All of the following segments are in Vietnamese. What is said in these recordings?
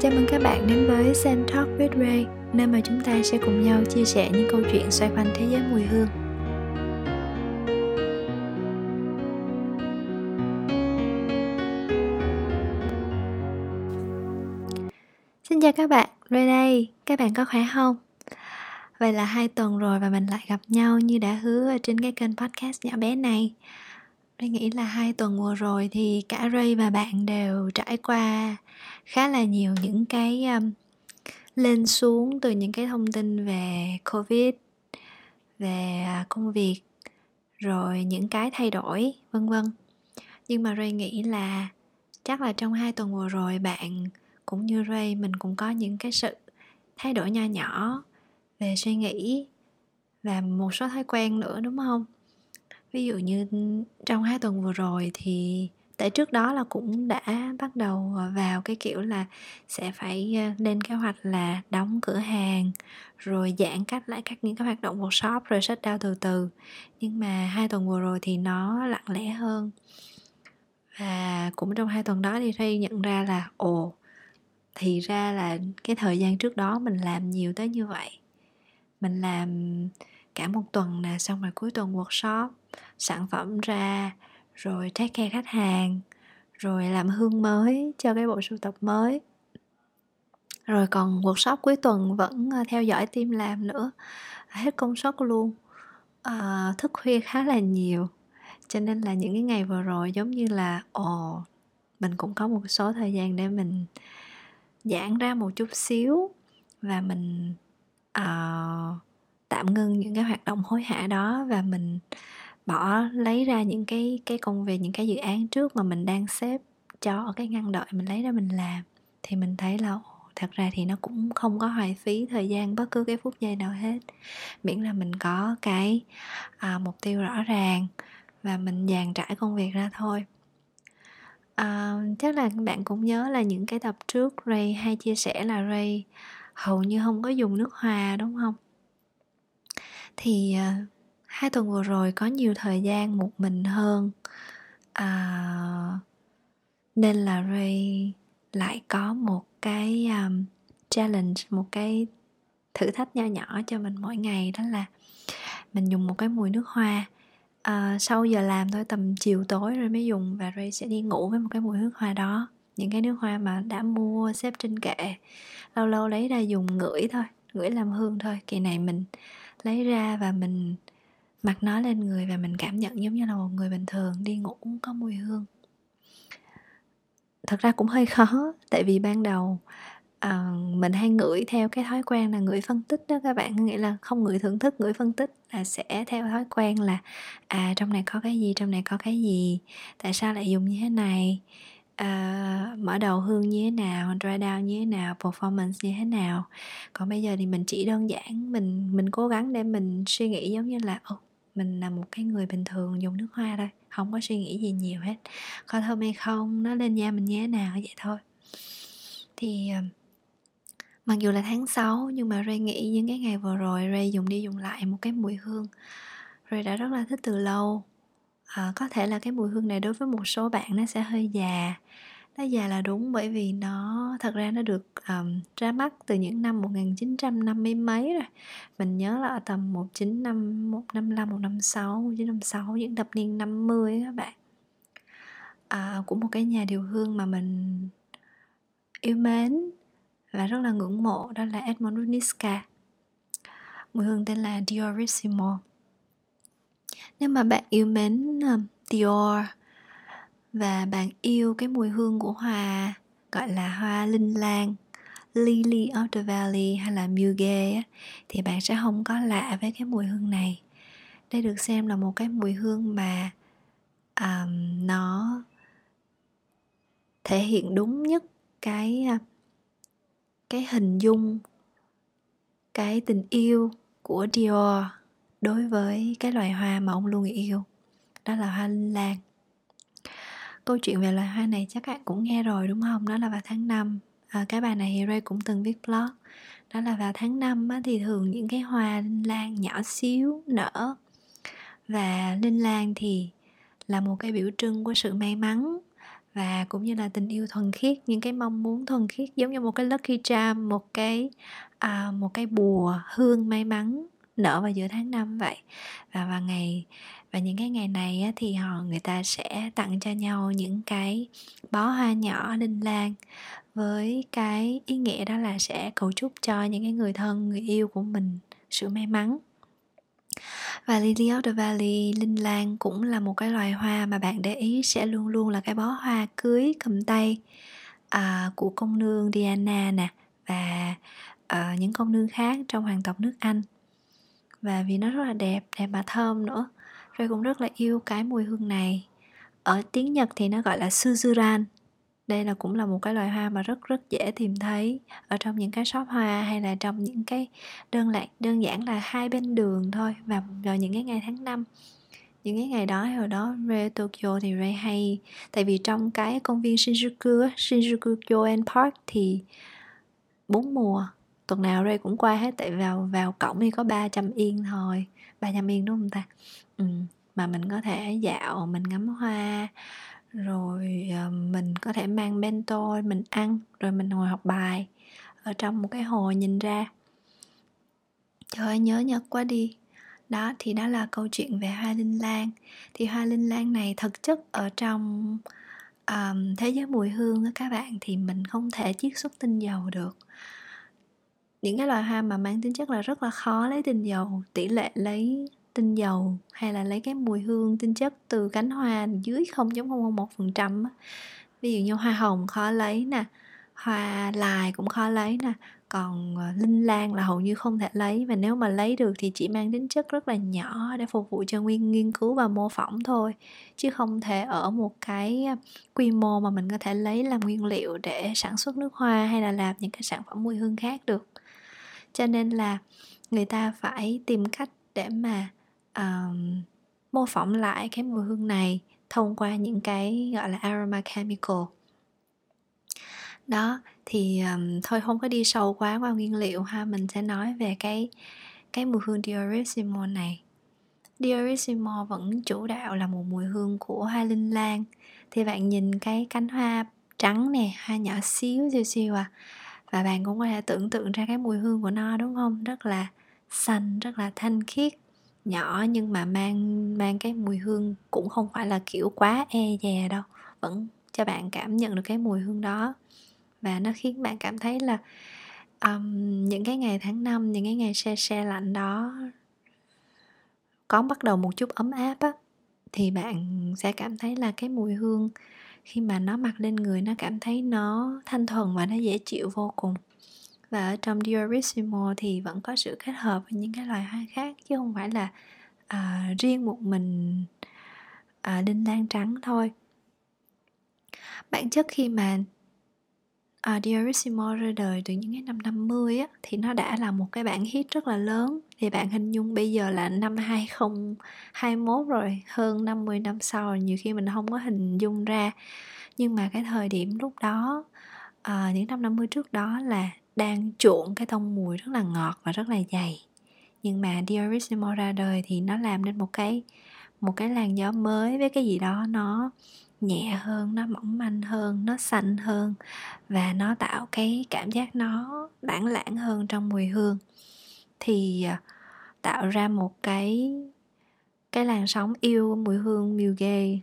Chào mừng các bạn đến với Sen Talk with Ray, nơi mà chúng ta sẽ cùng nhau chia sẻ những câu chuyện xoay quanh thế giới mùi hương. Xin chào các bạn, Ray đây, các bạn có khỏe không? Vậy là hai tuần rồi và mình lại gặp nhau như đã hứa ở trên cái kênh podcast nhỏ bé này. Tôi nghĩ là hai tuần vừa rồi thì cả Ray và bạn đều trải qua khá là nhiều những cái um, lên xuống từ những cái thông tin về covid về à, công việc rồi những cái thay đổi vân vân. Nhưng mà ray nghĩ là chắc là trong hai tuần vừa rồi bạn cũng như ray mình cũng có những cái sự thay đổi nho nhỏ về suy nghĩ và một số thói quen nữa đúng không? Ví dụ như trong hai tuần vừa rồi thì tại trước đó là cũng đã bắt đầu ờ, vào cái kiểu là sẽ phải ờ, lên kế hoạch là đóng cửa hàng, rồi giãn cách lại các những cái hoạt động workshop, rồi sách đau từ từ. Nhưng mà hai tuần vừa rồi thì nó lặng lẽ hơn. Và cũng trong hai tuần đó thì Ray nhận ra là, ồ, thì ra là cái thời gian trước đó mình làm nhiều tới như vậy. Mình làm cả một tuần nè, xong rồi cuối tuần workshop sản phẩm ra rồi take care khách hàng rồi làm hương mới cho cái bộ sưu tập mới. Rồi còn workshop cuối tuần vẫn ờ, theo dõi team làm nữa. Hết công suất luôn. À, thức khuya khá là nhiều. Cho nên là những cái ngày vừa rồi giống như là ồ mình cũng có một số thời gian để mình giãn ra một chút xíu và mình uh, tạm ngưng những cái hoạt động hối hả đó và mình bỏ lấy ra những cái cái công việc những cái dự án trước mà mình đang xếp cho ở cái ngăn đợi mình lấy ra mình làm. Thì mình thấy là thật ra thì nó cũng không có hoài phí thời gian bất cứ cái phút giây nào hết. Miễn là mình có cái à, mục tiêu rõ ràng và mình dàn trải công việc ra thôi. À, chắc là các bạn cũng nhớ là những cái tập trước Ray hay chia sẻ là Ray hầu như không có dùng nước hoa đúng không? Thì à, hai tuần vừa rồi có nhiều thời gian một mình hơn. À, nên là Ray lại có một cái um, challenge một cái thử thách nho nhỏ cho mình mỗi ngày đó là mình dùng một cái mùi nước hoa. À, sau giờ làm thôi tầm chiều tối rồi mới dùng và Ray sẽ đi ngủ với một cái mùi nước hoa đó. Những cái nước hoa mà đã mua xếp trên kệ lâu lâu lấy ra dùng ngửi thôi ngửi làm hương thôi. Kỳ này mình lấy ra và mình mặc nó lên người và mình cảm nhận giống như là một người bình thường đi ngủ có mùi hương. Thật ra cũng hơi khó tại vì ban đầu uh, mình hay ngửi theo cái thói quen là ngửi phân tích đó các bạn. Nghĩa là không ngửi thưởng thức ngửi phân tích là sẽ theo thói quen là à trong này có cái gì trong này có cái gì tại sao lại dùng như thế này uh, mở đầu hương như thế nào dry down như thế nào performance như thế nào. Còn bây giờ thì mình chỉ đơn giản mình mình cố gắng để mình suy nghĩ giống như là oh, mình là một cái người bình thường dùng nước hoa thôi không có suy nghĩ gì nhiều hết. Có thơm hay không nó lên da mình như thế nào vậy thôi. Thì ờ, mặc dù là tháng 6 nhưng mà Ray nghĩ những cái ngày vừa rồi Ray dùng đi dùng lại một cái mùi hương. Ray đã rất là thích từ lâu. À, có thể là cái mùi hương này đối với một số bạn nó sẽ hơi già nó già là đúng bởi vì nó thật ra nó được um, ra mắt từ những năm 1950 mấy rồi. Mình nhớ là ở tầm 1955, 155 156 1956 những thập niên 50 các bạn. À, của một cái nhà điều hương mà mình yêu mến và rất là ngưỡng mộ đó là Edmond Runiska mùi hương tên là Diorissimo nếu mà bạn yêu mến um, Dior và bạn yêu cái mùi hương của hoa gọi là hoa linh lan Lily of the Valley hay là Muge thì bạn sẽ không có lạ với cái mùi hương này. Đây được xem là một cái mùi hương mà um, nó thể hiện đúng nhất cái à, cái hình dung cái tình yêu của Dior đối với cái loài hoa mà ông luôn yêu đó là hoa linh lan câu chuyện về loài hoa này chắc bạn cũng nghe rồi đúng không? Đó là vào tháng 5 à, cái bài này thì Ray cũng từng viết blog. Đó là vào tháng 5 á, thì thường những cái hoa linh lan nhỏ xíu nở. Và linh lan thì là một cái biểu trưng của sự may mắn và cũng như là tình yêu thuần khiết những cái mong muốn thuần khiết giống như một cái lucky charm một cái à, một cái bùa hương may mắn nở vào giữa tháng năm vậy. Và vào ngày và những cái ngày này á, thì họ người ta sẽ tặng cho nhau những cái bó hoa nhỏ đinh lan với cái ý nghĩa đó là sẽ cầu chúc cho những cái người thân người yêu của mình sự may mắn. Và Lily of the Valley, linh lan cũng là một cái loài hoa mà bạn để ý sẽ luôn luôn là cái bó hoa cưới cầm tay à, của công nương Diana nè và à, những công nương khác trong hoàng tộc nước Anh và vì nó rất là đẹp, đẹp mà thơm nữa. Rồi cũng rất là yêu cái mùi hương này. Ở tiếng Nhật thì nó gọi là Suzuran đây là cũng là một cái loài hoa mà rất rất dễ tìm thấy ở trong những cái shop hoa hay là trong những cái đơn lạc đơn giản là hai bên đường thôi và vào những cái ngày tháng năm. Những cái ngày đó hồi đó Ray Tokyo thì Ray hay. Tại vì trong cái công viên Shinjuku Shinjuku Joen Park thì bốn mùa tuần nào Ray cũng qua hết tại vào vào cổng thì có 300 yên thôi 300 yên đúng không ta? Ừ. mà mình có thể dạo mình ngắm hoa rồi ờ, mình có thể mang bento mình ăn rồi mình ngồi học bài ở trong một cái hồ nhìn ra. Trời ơi nhớ nhật quá đi. Đó thì đó là câu chuyện về hoa linh lan. Thì hoa linh lan này thực chất ở trong um, thế giới mùi hương á các bạn thì mình không thể chiết xuất tinh dầu được những cái loài hoa mà mang tính chất là rất là khó lấy tinh dầu, tỷ lệ lấy tinh dầu hay là lấy cái mùi hương tinh chất từ cánh hoa dưới 0.001% ví dụ như hoa hồng khó lấy nè, hoa lài cũng khó lấy nè, còn ờ, linh lan là hầu như không thể lấy và nếu mà lấy được thì chỉ mang tính chất rất là nhỏ để phục vụ cho nguyên nghiên cứu và mô phỏng thôi, chứ không thể ở một cái quy mô mà mình có thể lấy làm nguyên liệu để sản xuất nước hoa hay là làm những cái sản phẩm mùi hương khác được cho nên là người ta phải tìm cách để mà um, mô phỏng lại cái mùi hương này thông qua những cái gọi là aroma chemical. Đó thì um, thôi không có đi sâu quá qua nguyên liệu ha mình sẽ nói về cái cái mùi hương Diorissimo này. Diorissimo vẫn chủ đạo là một mùi hương của hoa linh lan. Thì bạn nhìn cái cánh hoa trắng nè hoa nhỏ xíu xíu xíu à và bạn cũng có thể tưởng tượng ra cái mùi hương của nó đúng không? Rất là xanh rất là thanh khiết nhỏ nhưng mà mang mang cái mùi hương cũng không phải là kiểu quá e dè đâu. Vẫn cho bạn cảm nhận được cái mùi hương đó. Và nó khiến bạn cảm thấy là um, những cái ngày tháng năm những cái ngày xe xe lạnh đó có bắt đầu một chút ấm áp á thì bạn sẽ cảm thấy là cái mùi hương khi mà nó mặc lên người nó cảm thấy nó thanh thuần và nó dễ chịu vô cùng. Và ở trong Diorissimo thì vẫn có sự kết hợp với những cái loài hoa khác chứ không phải là à, riêng một mình à, đinh lan trắng thôi. Bản chất khi mà À, uh, Diorissimo ra đời từ những cái năm 50 á thì nó đã là một cái bản hit rất là lớn. Thì bạn hình dung bây giờ là năm 2021 rồi hơn 50 năm sau rồi nhiều khi mình không có hình dung ra. Nhưng mà cái thời điểm lúc đó uh, những năm 50 trước đó là đang chuộng cái tông mùi rất là ngọt và rất là dày. Nhưng mà Diorissimo ra đời thì nó làm nên một cái một cái làn gió mới với cái gì đó nó nhẹ hơn nó mỏng manh hơn nó xanh hơn và nó tạo cái cảm giác nó bản lãng hơn trong mùi hương. Thì à, tạo ra một cái cái làn sóng yêu mùi hương miêu ghê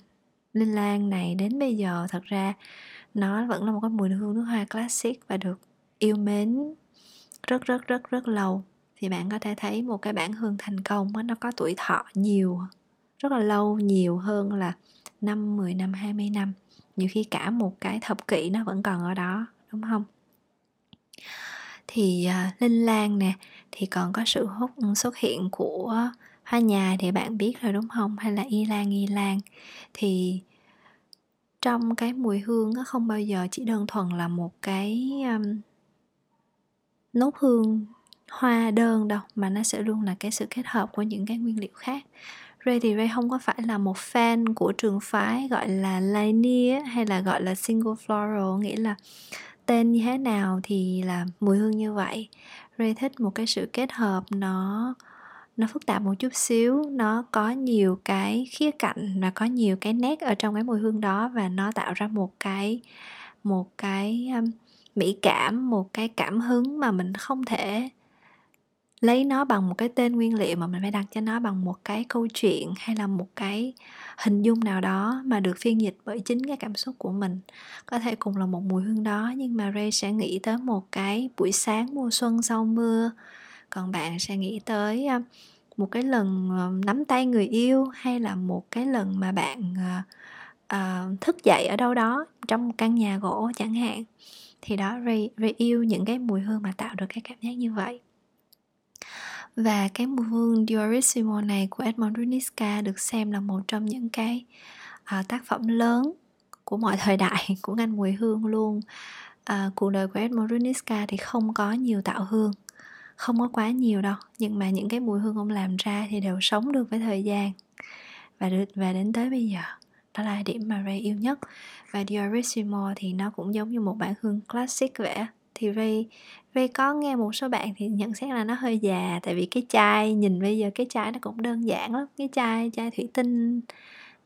linh lan này đến bây giờ thật ra nó vẫn là một cái mùi hương nước hoa classic và được yêu mến rất rất rất rất lâu. Thì bạn có thể thấy một cái bản hương thành công đó, nó có tuổi thọ nhiều rất là lâu nhiều hơn là năm 10 năm 20 năm. Nhiều khi cả một cái thập kỷ nó vẫn còn ở đó đúng không? Thì uh, linh lan nè thì còn có sự hút ừ, xuất hiện của hoa nhà thì bạn biết rồi đúng không? Hay là y lan y lan. Thì trong cái mùi hương nó không bao giờ chỉ đơn thuần là một cái um, nốt hương hoa đơn đâu mà nó sẽ luôn là cái sự kết hợp của những cái nguyên liệu khác. Ray thì Ray không có phải là một fan của trường phái gọi là linear hay là gọi là single floral nghĩa là tên như thế nào thì là mùi hương như vậy. Ray thích một cái sự kết hợp nó nó phức tạp một chút xíu nó có nhiều cái khía cạnh và có nhiều cái nét ở trong cái mùi hương đó và nó tạo ra một cái một cái um, mỹ cảm một cái cảm hứng mà mình không thể lấy nó bằng một cái tên nguyên liệu mà mình phải đặt cho nó bằng một cái câu chuyện hay là một cái hình dung nào đó mà được phiên dịch bởi chính cái cảm xúc của mình. Có thể cùng là một mùi hương đó nhưng mà Ray sẽ nghĩ tới một cái buổi sáng mùa xuân sau mưa. Còn bạn sẽ nghĩ tới à, một cái lần ờ, nắm tay người yêu hay là một cái lần mà bạn uh, thức dậy ở đâu đó trong một căn nhà gỗ chẳng hạn. Thì đó Ray, Ray yêu những cái mùi hương mà tạo được cái cảm giác như vậy và cái mùi hương Diorissimo này của Edmond Runiska được xem là một trong những cái uh, tác phẩm lớn của mọi thời đại của ngành mùi hương luôn. Uh, cuộc đời của Edmond Runiska thì không có nhiều tạo hương không có quá nhiều đâu nhưng mà những cái mùi hương ông làm ra thì đều sống được với thời gian. Và được và đến tới bây giờ đó là điểm mà Ray yêu nhất. Và Diorissimo thì nó cũng giống như một bản hương classic vậy thì Ray Ray có nghe một số bạn thì nhận xét là nó hơi già tại vì cái chai nhìn bây giờ cái chai nó cũng đơn giản lắm cái chai chai thủy tinh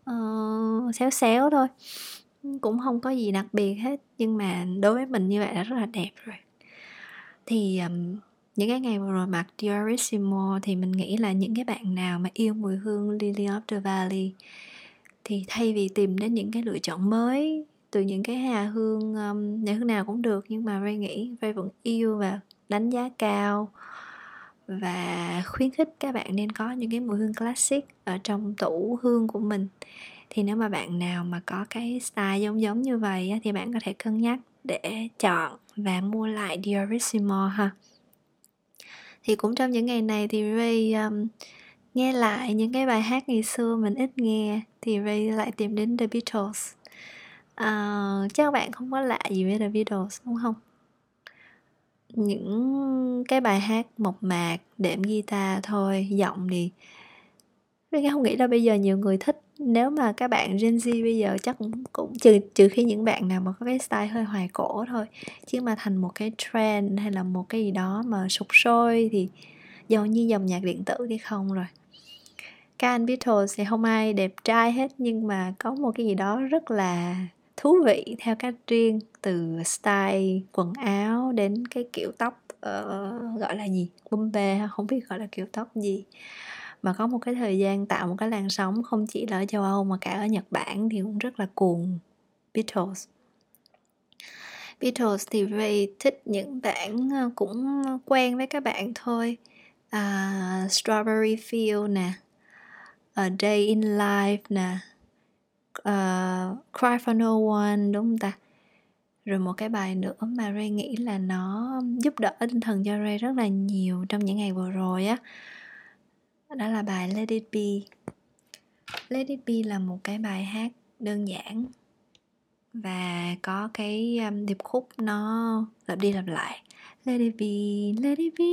uh, xéo xéo thôi. Cũng không có gì đặc biệt hết nhưng mà đối với mình như vậy đã rất là đẹp rồi. Thì um, những cái ngày vừa rồi mặc Diorissimo thì mình nghĩ là những cái bạn nào mà yêu mùi hương Lily of the Valley thì thay vì tìm đến những cái lựa chọn mới từ những cái hà hương um, nhà hương nào cũng được. Nhưng mà Ray nghĩ Ray vẫn yêu và đánh giá cao và khuyến khích các bạn nên có những cái mùi hương classic ở trong tủ hương của mình. Thì nếu mà bạn nào mà có cái style giống giống như vậy thì bạn có thể cân nhắc để chọn và mua lại Diorissimo ha. Thì cũng trong những ngày này thì Ray um, nghe lại những cái bài hát ngày xưa mình ít nghe thì Ray lại tìm đến The Beatles uh, chắc bạn không có lạ gì với The Beatles đúng không? Những cái bài hát mộc mạc đệm guitar thôi giọng thì Ray không nghĩ là bây giờ nhiều người thích. Nếu mà các bạn Gen Z bây giờ chắc cũng cũng trừ trừ khi những bạn nào mà có cái style hơi hoài cổ thôi. Chứ mà thành một cái trend hay là một cái gì đó mà sục sôi thì dầu như dòng nhạc điện tử thì không rồi. Các anh Beatles thì không ai đẹp trai hết nhưng mà có một cái gì đó rất là thú vị theo cách riêng từ style quần áo đến cái kiểu tóc uh, gọi là gì? Bum bê không biết gọi là kiểu tóc gì. Mà có một cái thời gian tạo một cái làn sóng không chỉ là ở châu Âu mà cả ở Nhật Bản thì cũng rất là cuồng. Beatles. Beatles thì Ray thích những bản ờ, cũng quen với các bạn thôi. Uh, Strawberry Field nè A Day in Life nè uh, Cry for No One đúng không ta? Rồi một cái bài nữa mà Ray nghĩ là nó giúp đỡ tinh thần cho Ray rất là nhiều trong những ngày vừa rồi á. Đó là bài Let It Be. Let It Be là một cái bài hát đơn giản và có cái um, điệp khúc nó lặp đi lặp lại. Let it be, let it be,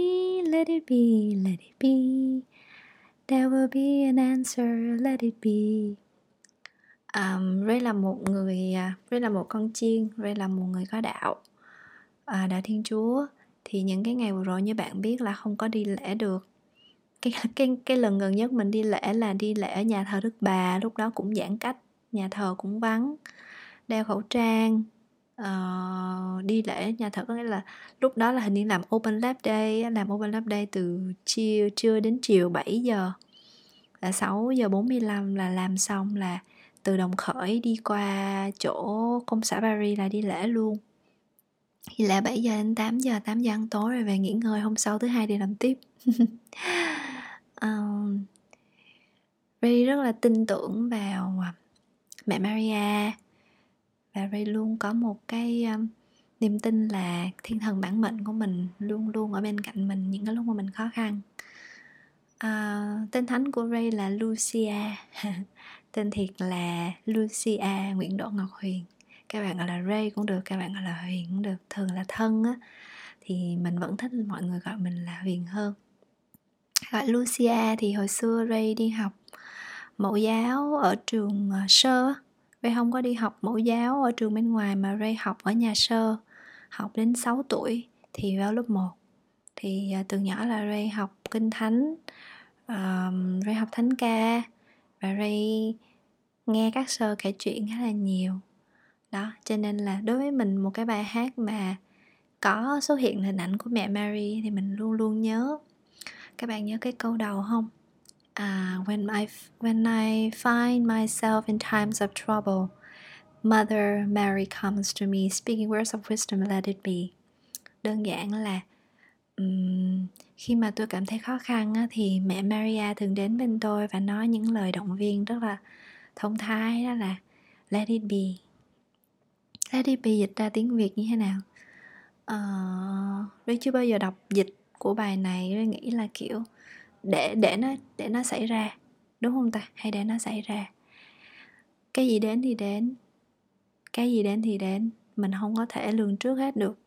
let it be, let it be. There will be an answer, let it be um, Ray là một người, à, Ray là một con chiên, Ray là một người có đạo. À, Đạo Thiên Chúa Thì những cái ngày vừa rồi như bạn biết là không có đi lễ được. Cái cái cái lần gần nhất mình đi lễ là đi lễ ở nhà thờ Đức Bà lúc đó cũng giãn cách nhà thờ cũng vắng đeo khẩu trang uh, đi lễ nhà thờ. Có nghĩa là lúc đó là hình như làm open lab day làm open lab day từ chiều trưa đến chiều 7 giờ là 6 giờ 45 là làm xong là từ đồng khởi đi qua chỗ công xã Paris là đi lễ luôn. Thì là 7 giờ đến 8 giờ 8 giờ ăn tối rồi về nghỉ ngơi hôm sau thứ hai đi làm tiếp. Um, Ray rất là tin tưởng vào à, mẹ Maria. Và Ray luôn có một cái um, niềm tin là thiên thần bản mệnh của mình luôn luôn ở bên cạnh mình những cái lúc mà mình khó khăn. Uh, tên thánh của Ray là Lucia. tên thiệt là Lucia Nguyễn Đỗ Ngọc Huyền. Các bạn gọi là Ray cũng được các bạn gọi là Huyền cũng được thường là thân á. Thì mình vẫn thích mọi người gọi mình là Huyền hơn. Gọi Lucia thì hồi xưa Ray đi học mẫu giáo ở trường ờ, sơ Ray không có đi học mẫu giáo ở trường bên ngoài mà Ray học ở nhà sơ học đến 6 tuổi thì vào lớp 1 thì ờ, từ nhỏ là Ray học kinh thánh um, Ray học thánh ca và Ray nghe các sơ kể chuyện khá là nhiều. Đó cho nên là đối với mình một cái bài hát mà có xuất hiện hình ảnh của mẹ Mary thì mình luôn luôn nhớ. Các bạn nhớ cái câu đầu không? À, when I when I find myself in times of trouble Mother Mary comes to me speaking words of wisdom let it be. Đơn giản là khi mà tôi cảm thấy khó khăn á, thì mẹ Maria thường đến bên tôi và nói những lời động viên rất là thông thái đó là let it be. Let it be dịch ra tiếng việt như thế nào? Ờ, tôi chưa bao giờ đọc dịch của bài này tôi nghĩ là kiểu để để nó để nó xảy ra đúng không ta? Hay để nó xảy ra? Cái gì đến thì đến cái gì đến thì đến mình không có thể lường trước hết được.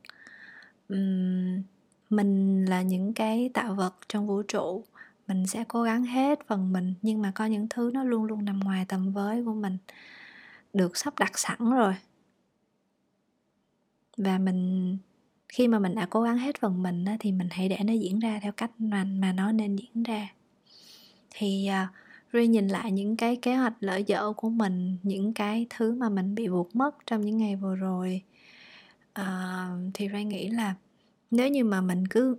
Uhm, mình là những cái tạo vật trong vũ trụ. Mình sẽ cố gắng hết phần mình nhưng mà có những thứ nó luôn luôn nằm ngoài tầm với của mình được sắp đặt sẵn rồi. Và mình khi mà mình đã cố gắng hết phần mình á, thì mình hãy để nó diễn ra theo cách mà mà nó nên diễn ra. Thì uh, Ri nhìn lại những cái kế hoạch lỡ dở của mình những cái thứ mà mình bị buộc mất trong những ngày vừa rồi uh, thì Ri nghĩ là nếu như mà mình cứ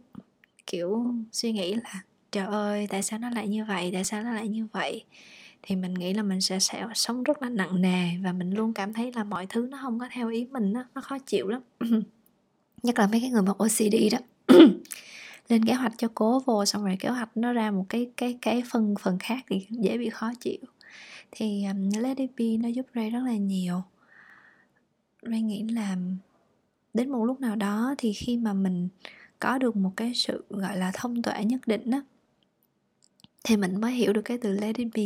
kiểu suy nghĩ là trời ơi tại sao nó lại như vậy? Tại sao nó lại như vậy? Thì mình nghĩ là mình sẽ, sẽ sống rất là nặng nề và mình luôn cảm thấy là mọi thứ nó không có theo ý mình đó, nó khó chịu lắm. Nhất là mấy cái người mà OCD đó. Lên kế hoạch cho cố vô xong rồi kế hoạch nó ra một cái cái cái phần phần khác thì dễ bị khó chịu. Thì um, Let It Be nó giúp Ray rất là nhiều. Ray nghĩ là đến một lúc nào đó thì khi mà mình có được một cái sự gọi là thông tuệ nhất định á thì mình mới hiểu được cái từ let it be.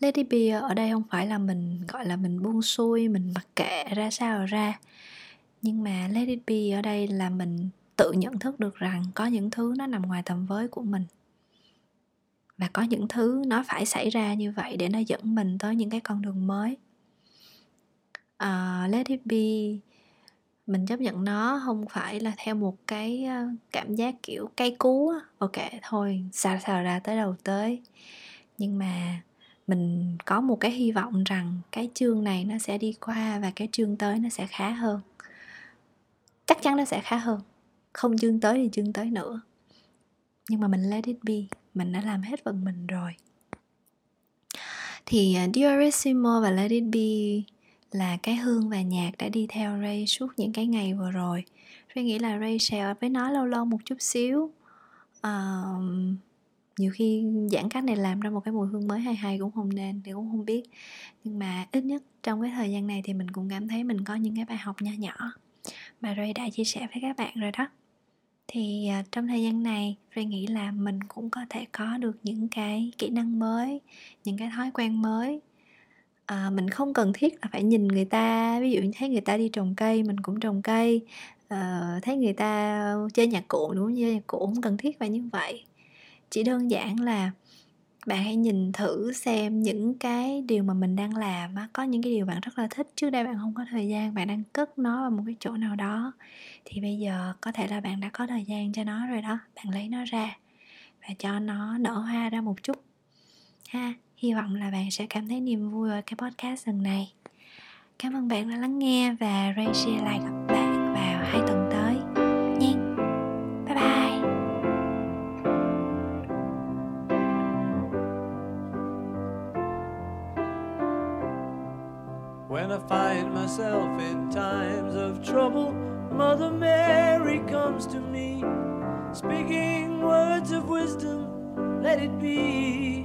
Let it be ở đây không phải là mình gọi là mình buông xuôi mình mặc kệ ra sao rồi ra. Nhưng mà let it be ở đây là mình tự nhận thức được rằng có những thứ nó nằm ngoài tầm với của mình. Và có những thứ nó phải xảy ra như vậy để nó dẫn mình tới những cái con đường mới. Uh, let it be mình chấp nhận nó không phải là theo một cái cảm giác kiểu cay cú ok thôi xà xà ra tới đầu tới. Nhưng mà mình có một cái hy vọng rằng cái chương này nó sẽ đi qua và cái chương tới nó sẽ khá hơn. Chắc chắn nó sẽ khá hơn. Không chương tới thì chương tới nữa. Nhưng mà mình let it be. Mình đã làm hết phần mình rồi. Thì ờ, uh, Diorissimo và Let It Be là cái hương và nhạc đã đi theo Ray suốt những cái ngày vừa rồi. Ray nghĩ là Ray share với nó lâu lâu một chút xíu. Uh, nhiều khi giãn cách này làm ra một cái mùi hương mới hay hay cũng không nên thì cũng không biết. Nhưng mà ít nhất trong cái thời gian này thì mình cũng cảm thấy mình có những cái bài học nhỏ nhỏ mà Ray đã chia sẻ với các bạn rồi đó. Thì uh, trong thời gian này Ray nghĩ là mình cũng có thể có được những cái kỹ năng mới những cái thói quen mới à, mình không cần thiết là phải nhìn người ta ví dụ như thấy người ta đi trồng cây mình cũng trồng cây. À, thấy người ta chơi nhạc cụ đúng không chơi nhạc cụ không cần thiết phải như vậy. Chỉ đơn giản là bạn hãy nhìn thử xem những cái điều mà mình đang làm á có những cái điều bạn rất là thích trước đây bạn không có thời gian bạn đang cất nó vào một cái chỗ nào đó. Thì bây giờ có thể là bạn đã có thời gian cho nó rồi đó bạn lấy nó ra và cho nó nở hoa ra một chút ha hy vọng là bạn sẽ cảm thấy niềm vui ở cái podcast lần này. Cảm ơn bạn đã lắng nghe và Ray sẽ lại gặp bạn vào hai tuần tới. Nha. Bye bye. When I find myself in times of trouble, Mother Mary comes to me, speaking words of wisdom, let it be.